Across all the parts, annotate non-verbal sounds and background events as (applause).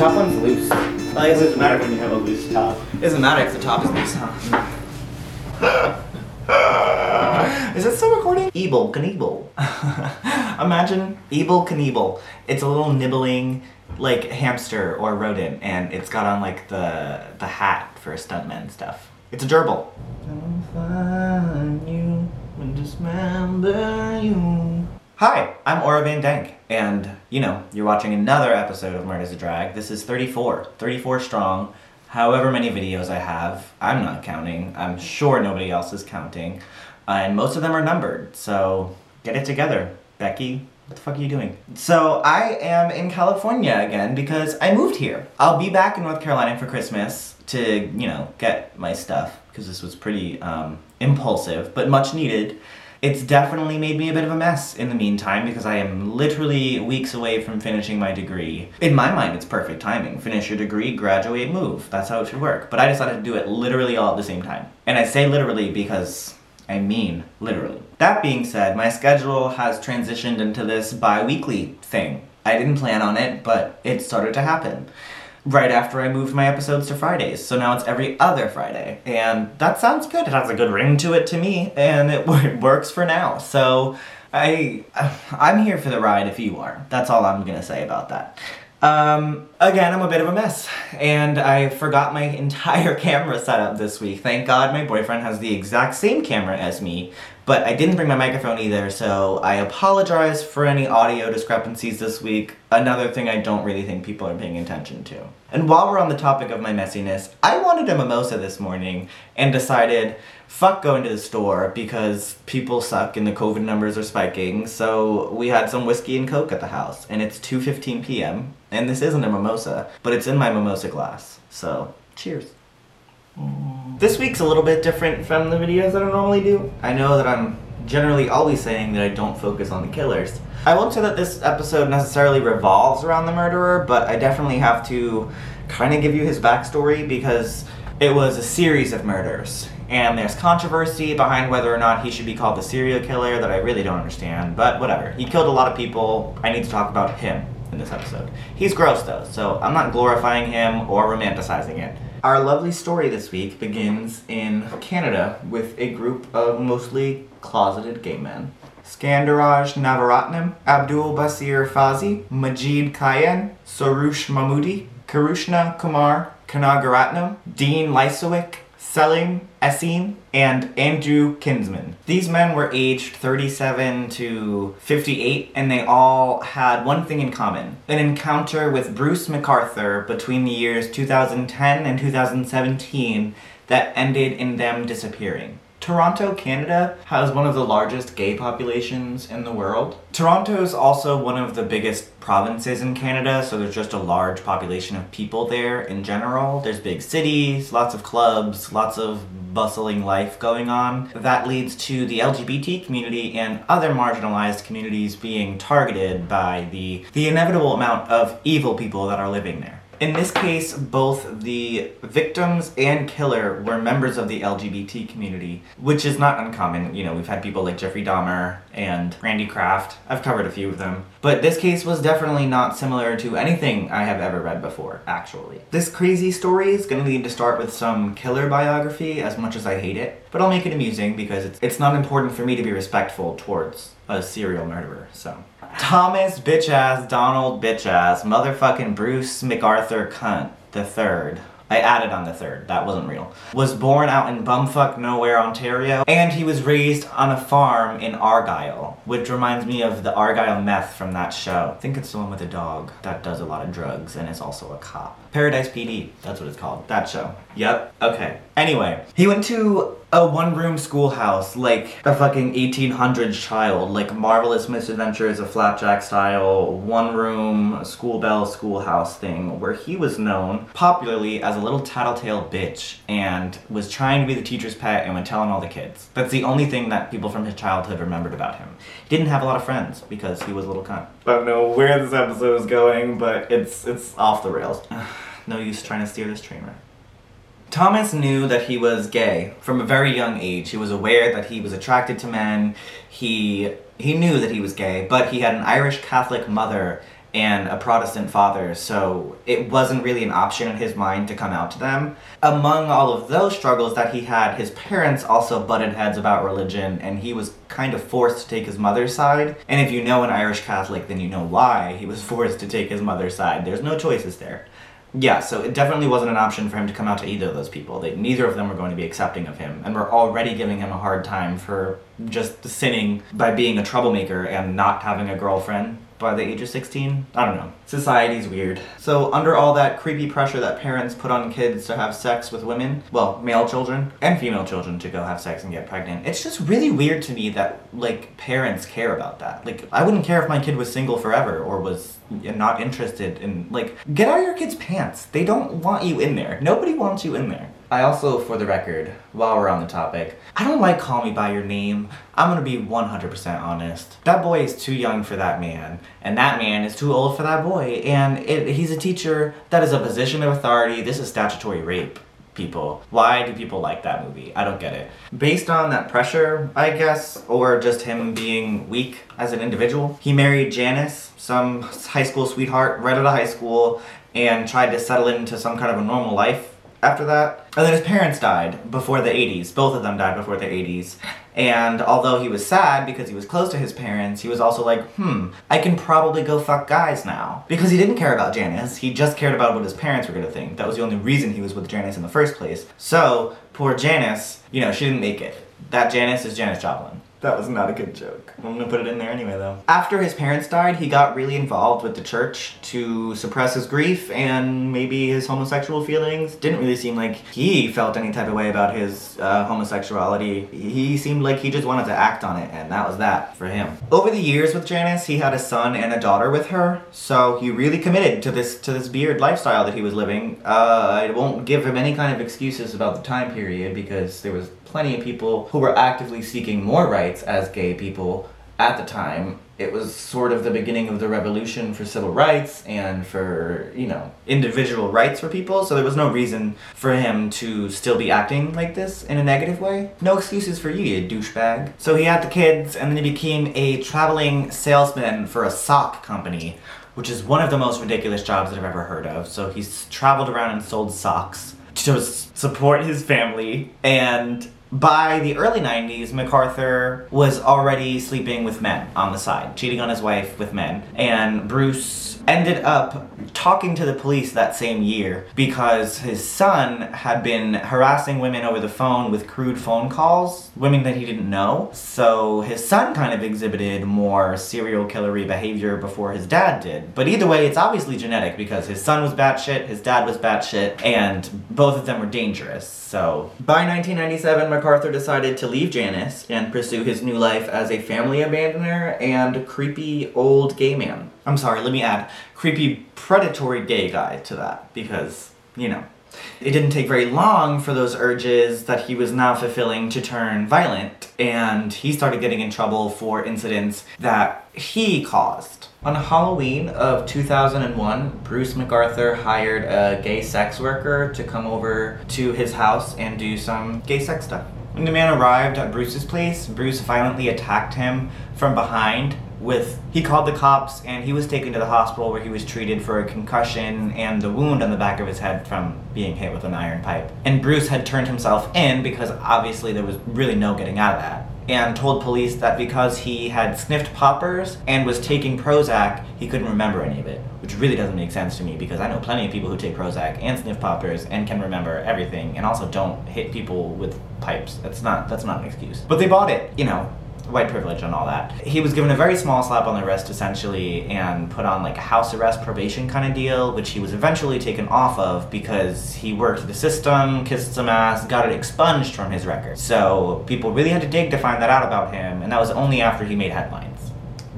top one's loose. It doesn't matter when you have a loose top. It Doesn't matter if the top is loose, huh? is it still recording? Evel Knievel. (laughs) Imagine Evel Knievel. It's a little nibbling like hamster or rodent, and it's got on like the the hat for stuntman stuff. It's a gerbil. Hi, I'm Aura Van Dank, and you know, you're watching another episode of Murder's a Drag. This is 34, 34 strong. However many videos I have, I'm not counting. I'm sure nobody else is counting. Uh, and most of them are numbered, so get it together. Becky, what the fuck are you doing? So I am in California again because I moved here. I'll be back in North Carolina for Christmas to, you know, get my stuff because this was pretty um, impulsive, but much needed. It's definitely made me a bit of a mess in the meantime because I am literally weeks away from finishing my degree. In my mind, it's perfect timing. Finish your degree, graduate, move. That's how it should work. But I decided to do it literally all at the same time. And I say literally because I mean literally. That being said, my schedule has transitioned into this bi weekly thing. I didn't plan on it, but it started to happen right after I moved my episodes to Fridays. So now it's every other Friday. And that sounds good. It has a good ring to it to me, and it, (laughs) it works for now. So I (sighs) I'm here for the ride if you are. That's all I'm going to say about that. Um, again, I'm a bit of a mess, and I forgot my (laughs) entire camera setup this week. Thank God my boyfriend has the exact same camera as me, but I didn't bring my microphone either, so I apologize for any audio discrepancies this week. Another thing I don't really think people are paying attention to. And while we're on the topic of my messiness, I wanted a mimosa this morning and decided, fuck going to the store because people suck and the COVID numbers are spiking. So we had some whiskey and coke at the house, and it's 2:15 p.m. and this isn't a mimosa, but it's in my mimosa glass. So cheers. This week's a little bit different from the videos that I normally do. I know that I'm generally always saying that I don't focus on the killers. I won't say that this episode necessarily revolves around the murderer, but I definitely have to kind of give you his backstory because it was a series of murders. And there's controversy behind whether or not he should be called the serial killer that I really don't understand, but whatever. He killed a lot of people. I need to talk about him in this episode. He's gross though, so I'm not glorifying him or romanticizing it. Our lovely story this week begins in Canada with a group of mostly closeted gay men. Skandaraj Navaratnam, Abdul Basir Faizi, Majeed Kayhan, Soroush Mahmudi, Kirushna Kumar, Kanagaratnam, Dean Lisowick, Selim Esen, and Andrew Kinsman. These men were aged 37 to 58, and they all had one thing in common an encounter with Bruce McArthur between the years 2010 and 2017 that ended in them disappearing. Toronto, Canada has one of the largest gay populations in the world. Toronto is also one of the biggest provinces in Canada, so there's just a large population of people there in general. There's big cities, lots of clubs, lots of bustling life going on. That leads to the LGBT community and other marginalized communities being targeted by the the inevitable amount of evil people that are living there. In this case, both the victims and killer were members of the LGBT community, which is not uncommon. You know, we've had people like Jeffrey Dahmer and Randy Kraft. I've covered a few of them. But this case was definitely not similar to anything I have ever read before, actually. This crazy story is going to need to start with some killer biography, as much as I hate it. But I'll make it amusing because it's, it's not important for me to be respectful towards a serial murderer, so. Thomas bitch ass Donald bitch ass motherfucking Bruce McArthur cunt the third. I added on the third, that wasn't real. Was born out in bumfuck nowhere, Ontario, and he was raised on a farm in Argyle, which reminds me of the Argyle meth from that show. I think it's the one with a dog that does a lot of drugs and is also a cop. Paradise PD, that's what it's called. That show. Yep, okay. Anyway, he went to a one room schoolhouse, like a fucking 1800s child, like Marvelous Misadventures of Flapjack style, one room school bell schoolhouse thing, where he was known popularly as a little tattletale bitch and was trying to be the teacher's pet and would tell on all the kids. That's the only thing that people from his childhood remembered about him. He didn't have a lot of friends because he was a little cunt. I don't know where this episode is going, but it's it's off the rails. no use trying to steer this train. Thomas knew that he was gay from a very young age. He was aware that he was attracted to men. He he knew that he was gay, but he had an Irish Catholic mother and a Protestant father, so it wasn't really an option in his mind to come out to them. Among all of those struggles that he had, his parents also butted heads about religion, and he was kind of forced to take his mother's side. And if you know an Irish Catholic, then you know why he was (laughs) forced to take his mother's side. There's no choices there. Yeah, so it definitely wasn't an option for him to come out to either of those people. They, neither of them were going to be accepting of him, and were already giving him a hard time for just sinning by being a troublemaker and not having a girlfriend by the age of 16. I don't know. Society's weird. So, under all that creepy pressure that parents put on kids to have sex with women, well, male children and female children to go have sex and get pregnant, it's just really weird to me that, like, parents care about that. Like, I wouldn't care if my kid was single forever or was not interested in, like, get out of your kid's pants. They don't want you in there. Nobody wants you in there. I also, for the record, while we're on the topic, I don't like Call Me By Your Name. I'm gonna be 100% honest. That boy is too young for that man, and that man is too old for that boy, and it, he's a teacher that is a position of authority. This is statutory rape. People. Why do people like that movie? I don't get it. Based on that pressure, I guess, or just him being weak as an individual, he married Janice, some high school sweetheart, right out of high school, and tried to settle into some kind of a normal life after that. And then his parents died before the 80s. Both of them died before the 80s. And although he was sad because he was close to his parents, he was also like, hmm, I can probably go fuck guys now. Because he didn't care about Janice, he just cared about what his parents were gonna think. That was the only reason he was with Janice in the first place. So, poor Janice, you know, she didn't make it. That Janice is Janis Joplin. That was not a good joke. I'm gonna put it in there anyway, though. After his parents died, he got really involved with the church to suppress his grief and maybe his homosexual feelings. Didn't really seem like he felt any type of way about his uh, homosexuality. He seemed like he just wanted to act on it, and that was that for him. Over the years with Janice, he had a son and a daughter with her, so he really committed to this to this beard lifestyle that he was living. Uh, I won't give him any kind of excuses about the time period because there was plenty of people who were actively seeking more rights as gay people at the time. It was sort of the beginning of the revolution for civil rights and for, you know, individual rights for people, so there was no reason for him to still be acting like this in a negative way. No excuses for you, you douchebag. So he had the kids, and then he became a traveling salesman for a sock company, which is one of the most ridiculous jobs that I've ever heard of. So he's traveled around and sold socks to support his family and by the early 90s, McArthur was already sleeping with men on the side, cheating on his wife with men. And Bruce ended up talking to the police that same year because his son had been harassing women over the phone with crude phone calls, women that he didn't know. So his son kind of exhibited more serial killery behavior before his dad did. But either way, it's obviously genetic because his son was batshit, his dad was batshit, and both of them were dangerous. So by 1997, McArthur decided to leave Janice and pursue his new life as a family abandoner and creepy old gay man. I'm sorry, let me add creepy predatory gay guy to that because, you know. It didn't take very long for those urges that he was now fulfilling to turn violent, and he started getting in trouble for incidents that he caused. On Halloween of 2001, Bruce McArthur hired a gay sex worker to come over to his house and do some gay sex stuff. When the man arrived at Bruce's place, Bruce violently attacked him from behind with he called the cops and he was taken to the hospital where he was treated for a concussion and the wound on the back of his head from being hit with an iron pipe. And Bruce had turned himself in because obviously there was really no getting out of that. And told police that because he had sniffed poppers and was taking Prozac, he couldn't remember any of it. Which really doesn't make sense to me because I know plenty of people who take Prozac and sniff poppers and can remember everything and also don't hit people with pipes. That's not that's not an excuse. But they bought it, you know, white privilege and all that. He was given a very small slap on the wrist essentially and put on like a house arrest probation kind of deal, which he was eventually taken off of because he worked the system, kissed some ass, got it expunged from his record. So people really had to dig to find that out about him, and that was only after he made headlines.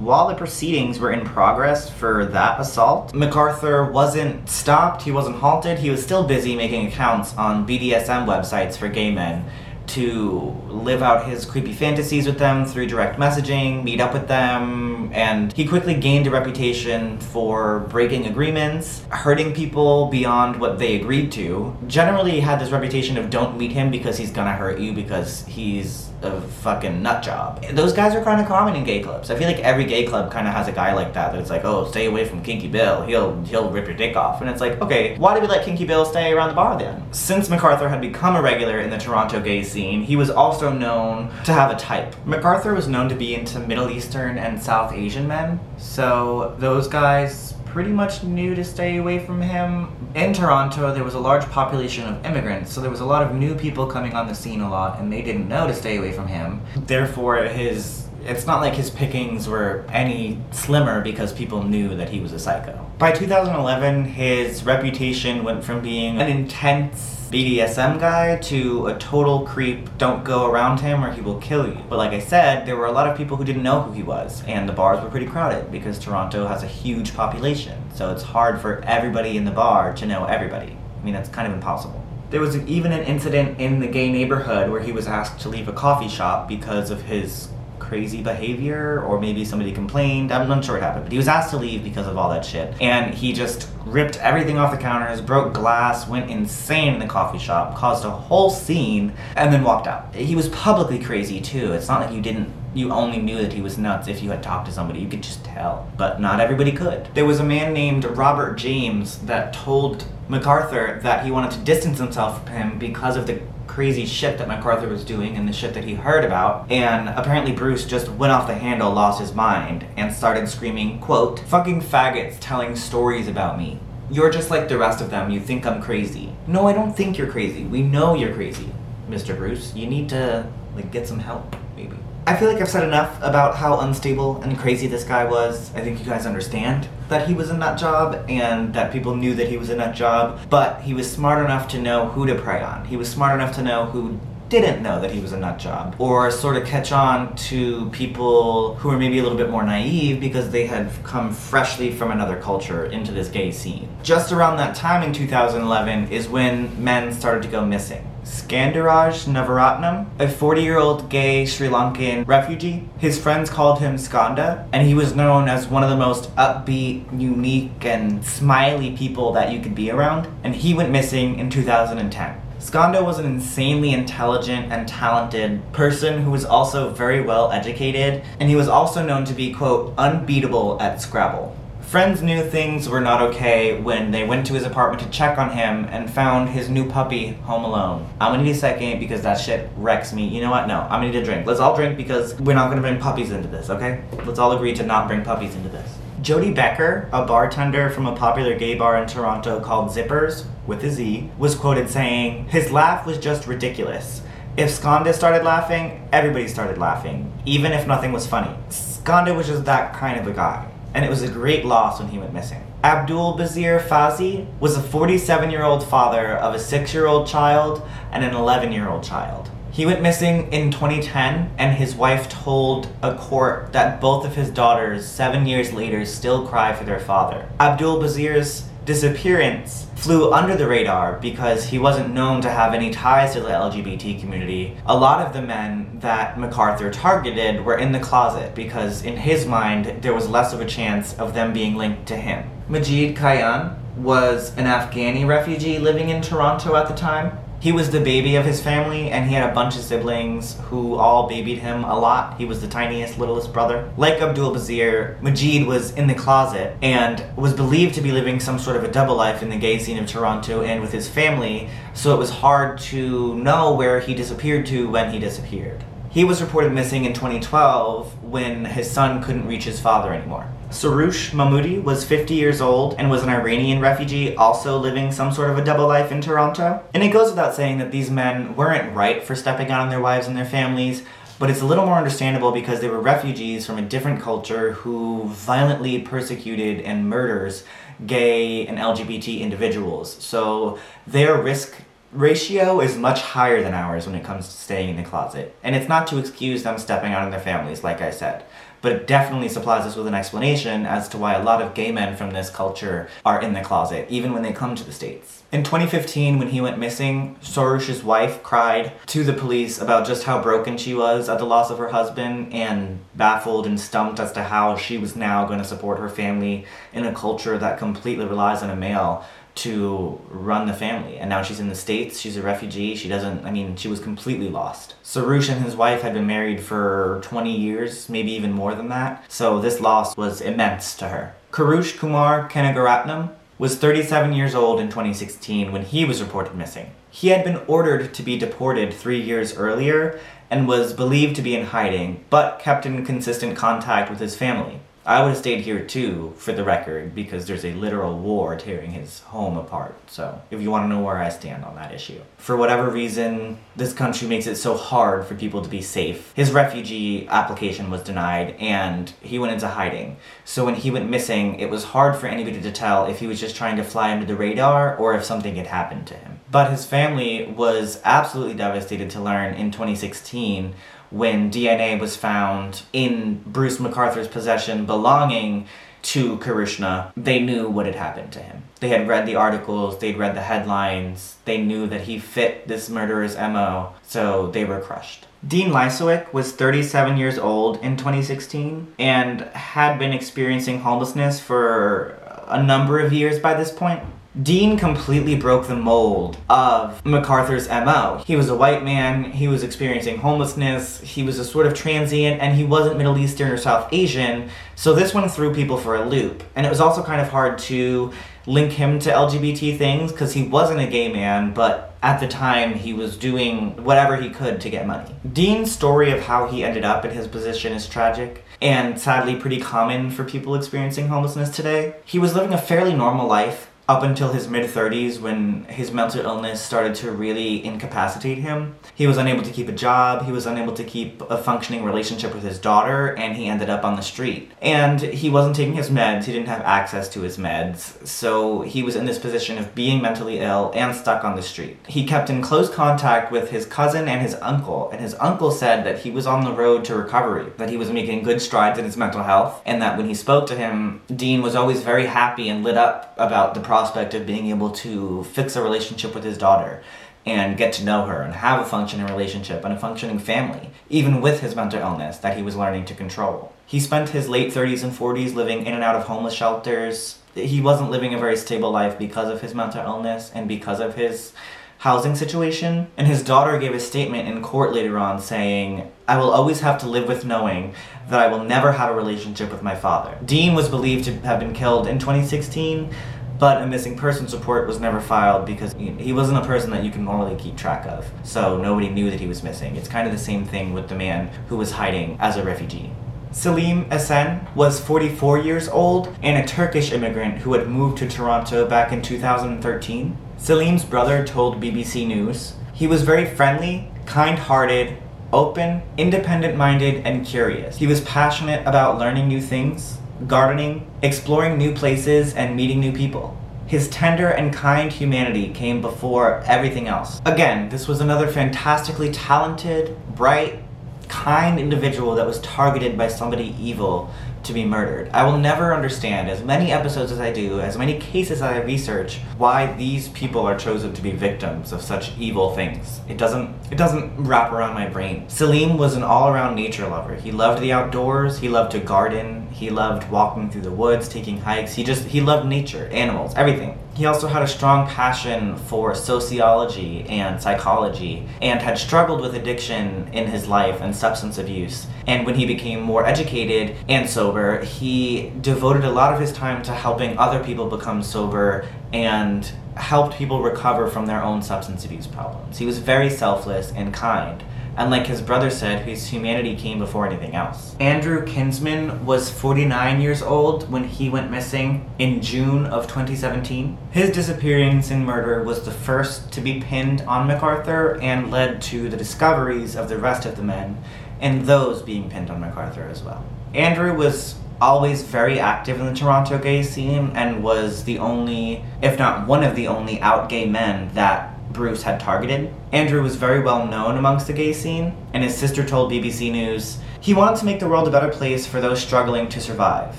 While the proceedings were in progress for that assault, McArthur wasn't stopped, he wasn't halted, he was still busy making accounts on BDSM websites for gay men to live out his creepy fantasies with them through direct messaging, meet up with them, and he quickly gained a reputation for breaking agreements, hurting people beyond what they agreed to. Generally had this reputation of don't meet him because he's gonna hurt you because he's a fucking nut job. Those guys are kind of common in gay clubs. I feel like every gay club kind of has a guy like that. That's like, oh, stay away from Kinky Bill. He'll he'll rip your dick off. And it's like, okay, why did we let Kinky Bill stay around the bar then? Since McArthur had become a regular in the Toronto gay scene, he was also known to have a type. McArthur was known to be into Middle Eastern and South Asian men. So those guys pretty much knew to stay away from him. In Toronto, there was a large population of immigrants, so there was a lot of new people coming on the scene a lot, and they didn't know to stay away from him. Therefore, his it's not like his pickings were any slimmer because people knew that he was a psycho. By 2011, his reputation went from being an intense BDSM guy to a total creep, don't go around him or he will kill you. But like I said, there were a lot of people who didn't know who he was, and the bars were pretty crowded because Toronto has a huge population. So it's hard for everybody in the bar to know everybody. I mean, that's kind of impossible. There was even an incident in the gay neighborhood where he was asked to leave a coffee shop because of his crazy behavior, or maybe somebody complained. I'm not sure what happened, but he was asked to leave because of all that shit. And he just ripped everything off the counters, broke glass, went insane in the coffee shop, caused a whole scene, and then walked out. He was publicly crazy too. It's not like you didn't you only knew that he was nuts if you had talked to somebody. You could just tell. But not everybody could. There was a man named Robert James that told McArthur that he wanted to distance himself from him because of the crazy shit that McArthur was doing and the shit that he heard about. And apparently Bruce just went off the handle, lost his mind, and started screaming, quote, fucking faggots telling stories about me. You're just like the rest of them. You think I'm crazy. No, I don't think you're crazy. We know you're crazy, Mr. Bruce. You need to, like, get some help, maybe. I feel like I've said enough about how unstable and crazy this guy was. I think you guys understand that he was a nut job and that people knew that he was a nut job, but he was smart enough to know who to prey on. He was smart enough to know who didn't know that he was a nut job or sort of catch on to people who were maybe a little bit more naive because they had come freshly from another culture into this gay scene. Just around that time in 2011 is when men started to go missing. Skandaraj Navaratnam, a 40 year old gay Sri Lankan refugee. His friends called him Skanda, and he was known as one of the most upbeat, unique, and smiley people that you could be around. And he went missing in 2010. Skanda was an insanely intelligent and talented person who was also very well educated, and he was also known to be, quote, unbeatable at Scrabble. Friends knew things were not okay when they went to his apartment to check on him and found his new puppy home alone. I'm gonna need a second because that shit wrecks me. You know what? No, I'm gonna need a drink. Let's all drink because we're not gonna bring puppies into this, okay? Let's all agree to not bring puppies into this. Jody Becker, a bartender from a popular gay bar in Toronto called Zippers, with a Z, was quoted saying, His laugh was just ridiculous. If Skanda started laughing, everybody started laughing, even if nothing was funny. Skanda was just that kind of a guy and it was a great loss when he went missing. Abdul Basir Faizi was a 47 year old father of a 6 year old child and an 11 year old child. He went missing in 2010, and his wife told a court that both of his daughters, seven years later, still cry for their father. Abdul Bazir's disappearance flew under the radar because he wasn't known to have any ties to the LGBT community. A lot of the men that McArthur targeted were in the closet because, in his mind, there was less of a chance of them being linked to him. Majeed Kayhan was an Afghani refugee living in Toronto at the time. He was the baby of his family, and he had a bunch of siblings who all babied him a lot. He was the tiniest, littlest brother. Like Abdul Basir, Majeed was in the closet and was believed to be living some sort of a double life in the gay scene of Toronto and with his family, so it was hard to know where he disappeared to when he disappeared. He was reported missing in 2012 when his son couldn't reach his father anymore. Soroush Mahmudi was 50 years old and was an Iranian refugee also living some sort of a double life in Toronto. And it goes without saying that these men weren't right for stepping out on their wives and their families, but it's a little more understandable because they were refugees from a different culture who violently persecuted and murders gay and LGBT individuals. So their risk ratio is much higher than ours when it comes to staying in the closet. And it's not to excuse them stepping out on their families, like I said, but it definitely supplies us with an explanation as to why a lot of gay men from this culture are in the closet, even when they come to the States. In 2015, when he went missing, Soroush's wife cried to the police about just how broken she was at the loss of her husband and baffled and stumped as to how she was now going to support her family in a culture that completely relies on a male to run the family. And now she's in the States, she's a refugee, she doesn't, I mean, she was completely lost. Soroush and his wife had been married for 20 years, maybe even more than that, so this loss was immense to her. Karush Kumar Kanagaratnam was 37 years old in 2016 when he was reported missing. He had been ordered to be deported three years earlier and was believed to be in hiding, but kept in consistent contact with his family. I would have stayed here too, for the record, because there's a literal war tearing his home apart. So, if you want to know where I stand on that issue. For whatever reason, this country makes it so hard for people to be safe. His refugee application was denied and he went into hiding. So, when he went missing, it was hard for anybody to tell if he was just trying to fly under the radar or if something had happened to him. But his family was absolutely devastated to learn in 2016 when DNA was found in Bruce McArthur's possession belonging to Karishna, they knew what had happened to him. They had read the articles, they'd read the headlines, they knew that he fit this murderer's MO, so they were crushed. Dean Lisowick was 37 years old in 2016 and had been experiencing homelessness for a number of years by this point. Dean completely broke the mold of McArthur's MO. He was a white man, he was experiencing homelessness, he was a sort of transient, and he wasn't Middle Eastern or South Asian, so this one threw people for a loop. And it was also kind of hard to link him to LGBT things because he wasn't a gay man, but at the time he was doing whatever he could to get money. Dean's story of how he ended up in his position is tragic and sadly pretty common for people experiencing homelessness today. He was living a fairly normal life up until his mid 30s when his mental illness started to really incapacitate him. He was unable to keep a job, he was unable to keep a functioning relationship with his daughter, and he ended up on the street. And he wasn't taking his meds, he didn't have access to his meds, so he was in this position of being mentally ill and stuck on the street. He kept in close contact with his cousin and his uncle, and his uncle said that he was on the road to recovery, that he was making good strides in his mental health, and that when he spoke to him, Dean was always very happy and lit up about the prospect of being able to fix a relationship with his daughter and get to know her and have a functioning relationship and a functioning family, even with his mental illness that he was learning to control. He spent his late 30s and 40s living in and out of homeless shelters. He wasn't living a very stable life because of his mental illness and because of his housing situation. And his daughter gave a statement in court later on saying, I will always have to live with knowing that I will never have a relationship with my father. Dean was believed to have been killed in 2016 but a missing persons report was never filed because he wasn't a person that you can normally keep track of. So nobody knew that he was missing. It's kind of the same thing with the man who was hiding as a refugee. Salim Esen was 44 years old and a Turkish immigrant who had moved to Toronto back in 2013. Salim's brother told BBC News he was very friendly, kind hearted, open, independent minded, and curious. He was passionate about learning new things, gardening, exploring new places, and meeting new people. His tender and kind humanity came before everything else. Again, this was another fantastically talented, bright, kind individual that was targeted by somebody evil to be murdered. I will never understand, as many episodes as I do, as many cases I research, why these people are chosen to be victims of such evil things. It doesn't it doesn't wrap around my brain. Salim was an all-around nature lover. He loved the outdoors, he loved to garden, he loved walking through the woods, taking hikes. He just he loved nature, animals, everything. He also had a strong passion for sociology and psychology and had struggled with addiction in his life and substance abuse. And when he became more educated and sober, he devoted a lot of his time to helping other people become sober and helped people recover from their own substance abuse problems. He was very selfless and kind. And like his brother said, his humanity came before anything else. Andrew Kinsman was 49 years old when he went missing in June of 2017. His disappearance and murder was the first to be pinned on McArthur and led to the discoveries of the rest of the men, and those being pinned on McArthur as well. Andrew was always very active in the Toronto gay scene and was the only, if not one of the only out gay men that Bruce had targeted. Andrew was very well known amongst the gay scene, and his sister told BBC News he wanted to make the world a better place for those struggling to survive.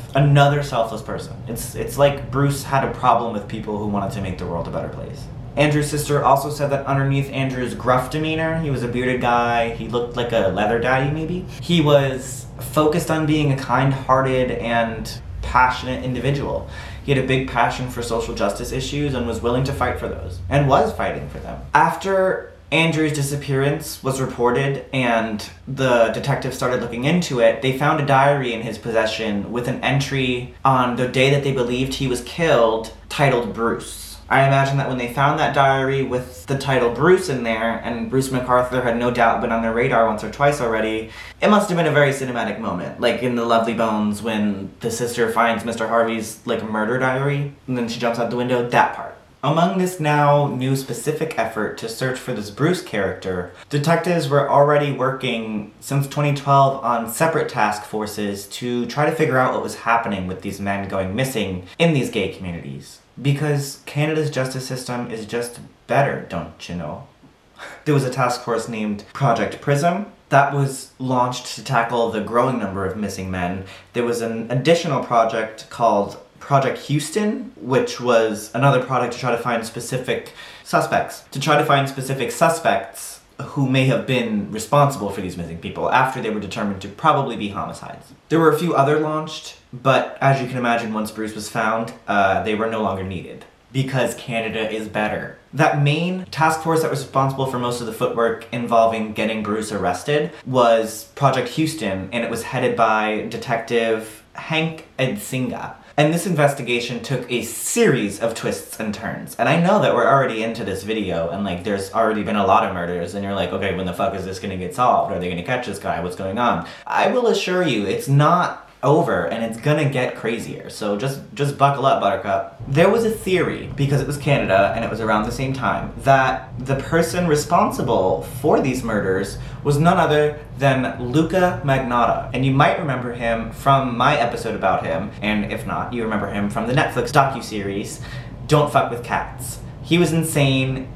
Another selfless person. It's it's like Bruce had a problem with people who wanted to make the world a better place. Andrew's sister also said that underneath Andrew's gruff demeanor, he was a bearded guy, he looked like a leather daddy maybe. He was focused on being a kind-hearted and passionate individual. He had a big passion for social justice issues and was willing to fight for those, and was fighting for them. After Andrew's disappearance was reported and the detective started looking into it, they found a diary in his possession with an entry on the day that they believed he was killed titled Bruce. I imagine that when they found that diary with the title Bruce in there, and Bruce McArthur had no doubt been on their radar once or twice already, it must have been a very cinematic moment. Like in The Lovely Bones when the sister finds Mr. Harvey's like murder diary, and then she jumps out the window, that part. Among this now new specific effort to search for this Bruce character, detectives were already working since 2012 on separate task forces to try to figure out what was happening with these men going missing in these gay communities. Because Canada's justice system is just better, don't you know? (laughs) There was a task force named Project Prism that was launched to tackle the growing number of missing men. There was an additional project called Project Houston, which was another project to try to find specific suspects, to try to find specific suspects who may have been responsible for these missing people after they were determined to probably be homicides. There were a few other launched, but as you can imagine, once Bruce was found, uh, they were no longer needed because Canada is better. That main task force that was responsible for most of the footwork involving getting Bruce arrested was Project Houston, and it was headed by Detective Hank Idsinga. And this investigation took a series of twists and turns. And I know that we're already into this video and like there's already been a lot of murders and you're like, okay, when the fuck is this gonna get solved? Are they gonna catch this guy? What's going on? I will assure you, it's not over and it's gonna get crazier. So just just buckle up, Buttercup. There was a theory because it was Canada and it was around the same time that the person responsible for these murders was none other than Luca Magnotta. And you might remember him from my episode about him, and if not, you remember him from the Netflix docu-series Don't Fuck with Cats. He was insane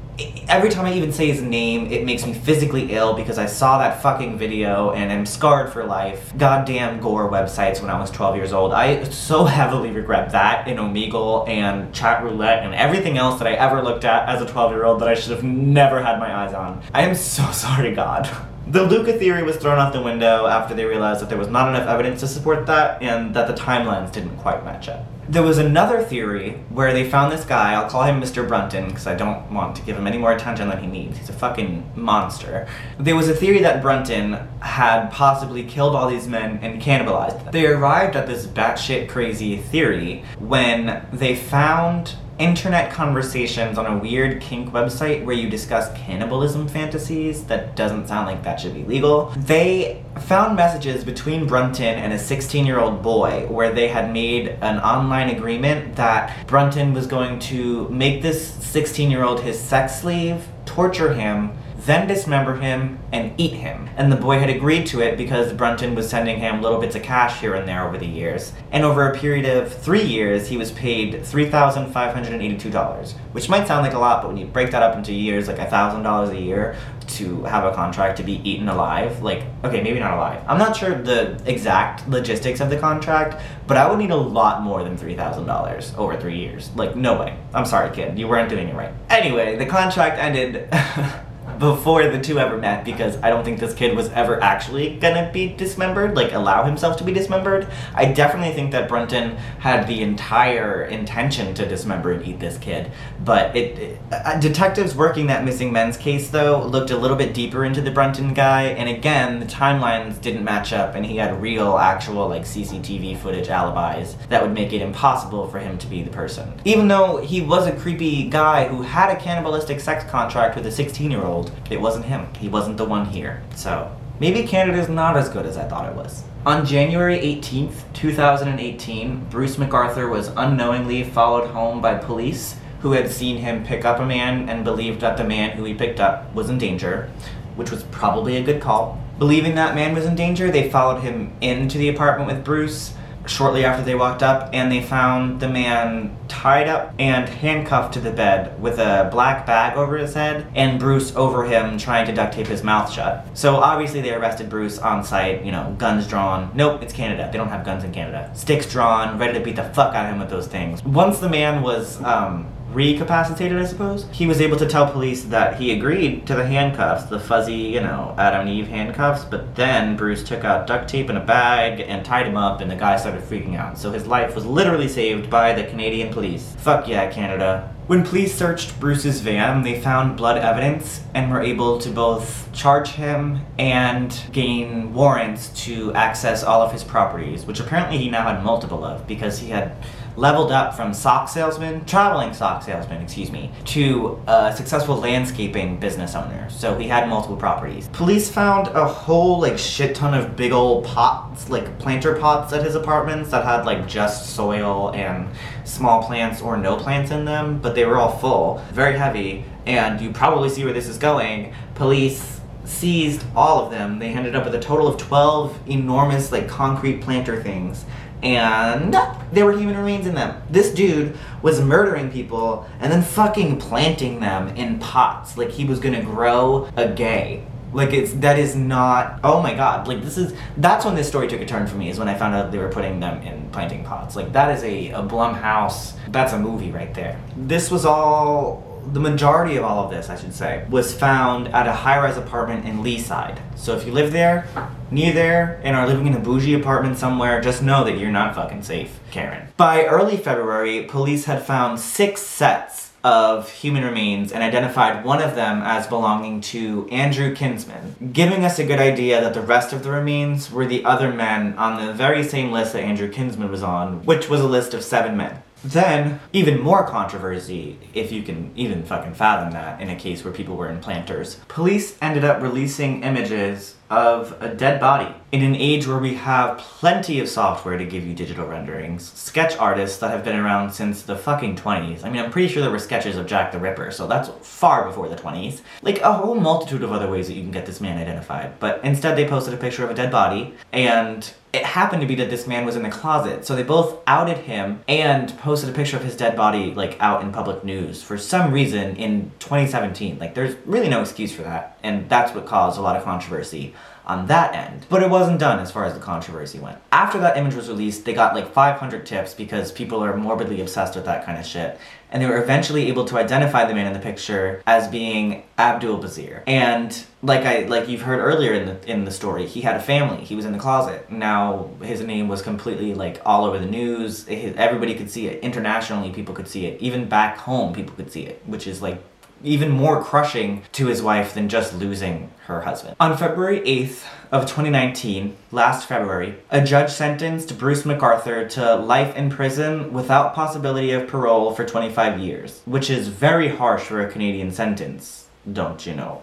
every time I even say his name, it makes me physically ill because I saw that fucking video and am scarred for life. Goddamn gore websites when I was 12 years old. I so (laughs) heavily regret that in Omegle and Chat Roulette and everything else that I ever looked at as a 12 year old that I should have never had my eyes on. I am so (laughs) sorry, God. The Luca theory was thrown out the window after they realized that there was not enough evidence to support that and that the timelines didn't quite match up. There was another theory where they found this guy, I'll call him Mr. Brunton because I don't want to give him any more attention than he needs. He's a fucking monster. There was a theory that Brunton had possibly killed all these men and cannibalized them. They arrived at this batshit crazy theory when they found internet conversations on a weird kink website where you discuss cannibalism fantasies that doesn't sound like that should be legal. They found messages between Brunton and a 16 year old boy where they had made an online agreement that Brunton was going to make this 16 year old his sex slave, torture him, then dismember him and eat him. And the boy had agreed to it because Brunton was sending him little bits of cash here and there over the years. And over a period of three years, he was paid $3,582, which might sound like a lot, but when you break that up into years, like $1,000 a year to have a contract to be eaten alive, like, okay, maybe not alive. I'm not sure the exact logistics of the contract, but I would need a lot more than $3,000 over three years. Like, no way. I'm sorry, kid. You weren't doing it right. Anyway, the contract ended. (laughs) before the two ever met because I don't think this kid was ever actually gonna be dismembered, like allow himself to be dismembered. I definitely think that Brunton had the entire intention to dismember and eat this kid, but it, it uh, detectives working that missing men's case though looked a little bit deeper into the Brunton guy, and again the timelines didn't match up, and he had real, actual like CCTV footage alibis that would make it impossible for him to be the person. Even though he was a creepy guy who had a cannibalistic sex contract with a 16 year old it wasn't him. He wasn't the one here. So maybe Canada's not as good as I thought it was. On January 18th, 2018, Bruce McArthur was unknowingly followed home by police who had seen him pick up a man and believed that the man who he picked up was in danger, which was probably a good call. Believing that man was in danger, they followed him into the apartment with Bruce shortly after they walked up and they found the man tied up and handcuffed to the bed with a black bag over his head and Bruce over him trying to duct tape his mouth shut. So obviously they arrested Bruce on site, you know, guns drawn. Nope, it's Canada. They don't have guns in Canada. Sticks drawn, ready to beat the fuck out of him with those things. Once the man was um, recapacitated, I suppose. He was able to tell police that he agreed to the handcuffs, the fuzzy, you know, Adam and Eve handcuffs, but then Bruce took out duct tape in a bag and tied him up, and the guy started freaking out. So his life was literally saved by the Canadian police. Fuck yeah, Canada. When police searched Bruce's van, they found blood evidence and were able to both charge him and gain warrants to access all of his properties, which apparently he now had multiple of because he had leveled up from sock salesman, traveling sock salesman, excuse me, to a successful landscaping business owner. So he had multiple properties. Police found a whole like shit ton of big old pots, like planter pots at his apartments that had like just soil and small plants or no plants in them, but they were all full, very heavy, and you probably see where this is going. Police seized all of them. They ended up with a total of 12 enormous like concrete planter things and there were human remains in them. This dude was murdering people and then fucking planting them in pots like he was gonna grow a gay. Like it's that is not oh my god, like this is that's when this story took a turn for me is when I found out they were putting them in planting pots. Like that is a, a Blumhouse that's a movie right there. This was all the majority of all of this, I should say, was found at a high-rise apartment in Leaside. So if you live there, near there, and are living in a bougie apartment somewhere, just know that you're not fucking safe, Karen. By early February, police had found six sets of human remains and identified one of them as belonging to Andrew Kinsman, giving us a good idea that the rest of the remains were the other men on the very same list that Andrew Kinsman was on, which was a list of seven men. Then, even more controversy, if you can even fucking fathom that, in a case where people were in planters. Police ended up releasing images of a dead body. In an age where we have plenty of software to give you digital renderings, sketch artists that have been around since the fucking 20s. I mean, I'm pretty sure there were sketches of Jack the Ripper, so that's far before the 20s. Like a whole multitude of other ways that you can get this man identified. But instead, they posted a picture of a dead body, and it happened to be that this man was in the closet. So they both outed him and posted a picture of his dead body, like, out in public news for some reason in 2017. Like, there's really no excuse for that. And that's what caused a lot of controversy on that end. But it wasn't done as far as the controversy went. After that image was released, they got like 500 tips because people are morbidly obsessed with that kind of shit. And they were eventually able to identify the man in the picture as being Abdul Basir. And like I like you've heard earlier in the in the story, he had a family. He was in the closet. Now his name was completely like all over the news. Everybody could see it. Internationally, people could see it. Even back home, people could see it, which is like even more crushing to his wife than just losing her husband. On February 8th of 2019, last February, a judge sentenced Bruce McArthur to life in prison without possibility of parole for 25 years, which is very harsh for a Canadian sentence, don't you know?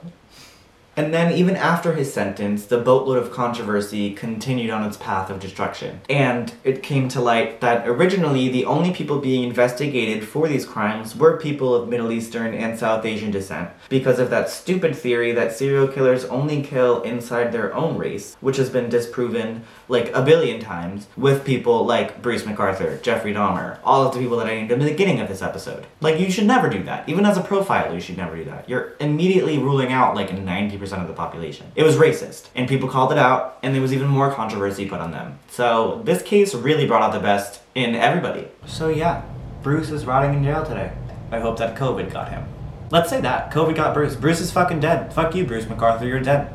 And then, even after his sentence, the boatload of controversy continued on its path of destruction. And it came to light that originally the only people being investigated for these crimes were people of Middle Eastern and South Asian descent, because of that stupid theory that serial killers only kill inside their own race, which has been disproven like a billion times with people like Bruce McArthur, Jeffrey Dahmer, all of the people that I named in the beginning of this episode. Like, you should never do that. Even as a profiler, you should never do that. You're immediately ruling out like 90% of the population. It was racist, and people called it out, and there was even more controversy put on them. So this case really brought out the best in everybody. So yeah, Bruce is rotting in jail today. I hope that COVID got him. Let's say that. COVID got Bruce. Bruce is fucking dead. Fuck you, Bruce McArthur, you're dead.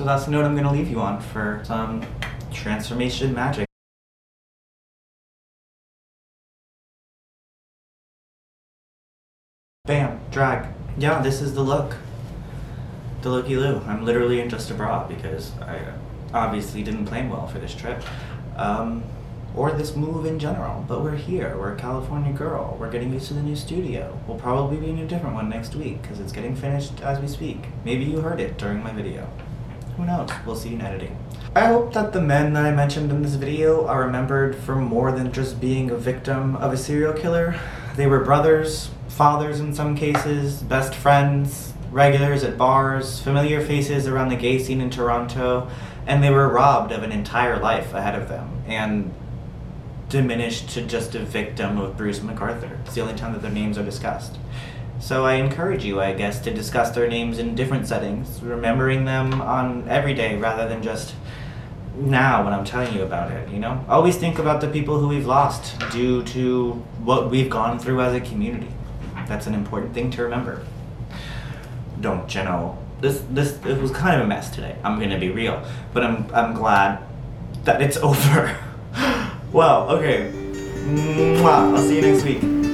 So that's the note I'm going to leave you on for some transformation magic. Bam, drag. Yeah, this is the look. The looky loo. I'm literally in just a bra because I obviously didn't plan well for this trip. Um, or this move in general. But we're here. We're a California girl. We're getting used to the new studio. We'll probably be in a different one next week because it's getting finished as we speak. Maybe you heard it during my video. Who knows? We'll see in editing. I hope that the men that I mentioned in this video are remembered for more than just being a victim of a serial killer. They were brothers, fathers in some cases, best friends, regulars at bars, familiar faces around the gay scene in Toronto, and they were robbed of an entire life ahead of them and diminished to just a victim of Bruce McArthur. It's the only time that their names are discussed. So I encourage you, I guess, to discuss their names in different settings, remembering them on every day rather than just now when I'm telling you about it, you know? Always think about the people who we've lost due to what we've gone through as a community. That's an important thing to remember. Don't you know? This this it was kind of a mess today. I'm gonna be real, but I'm I'm glad that it's (laughs) over. well, okay. Mwah. I'll see you next week.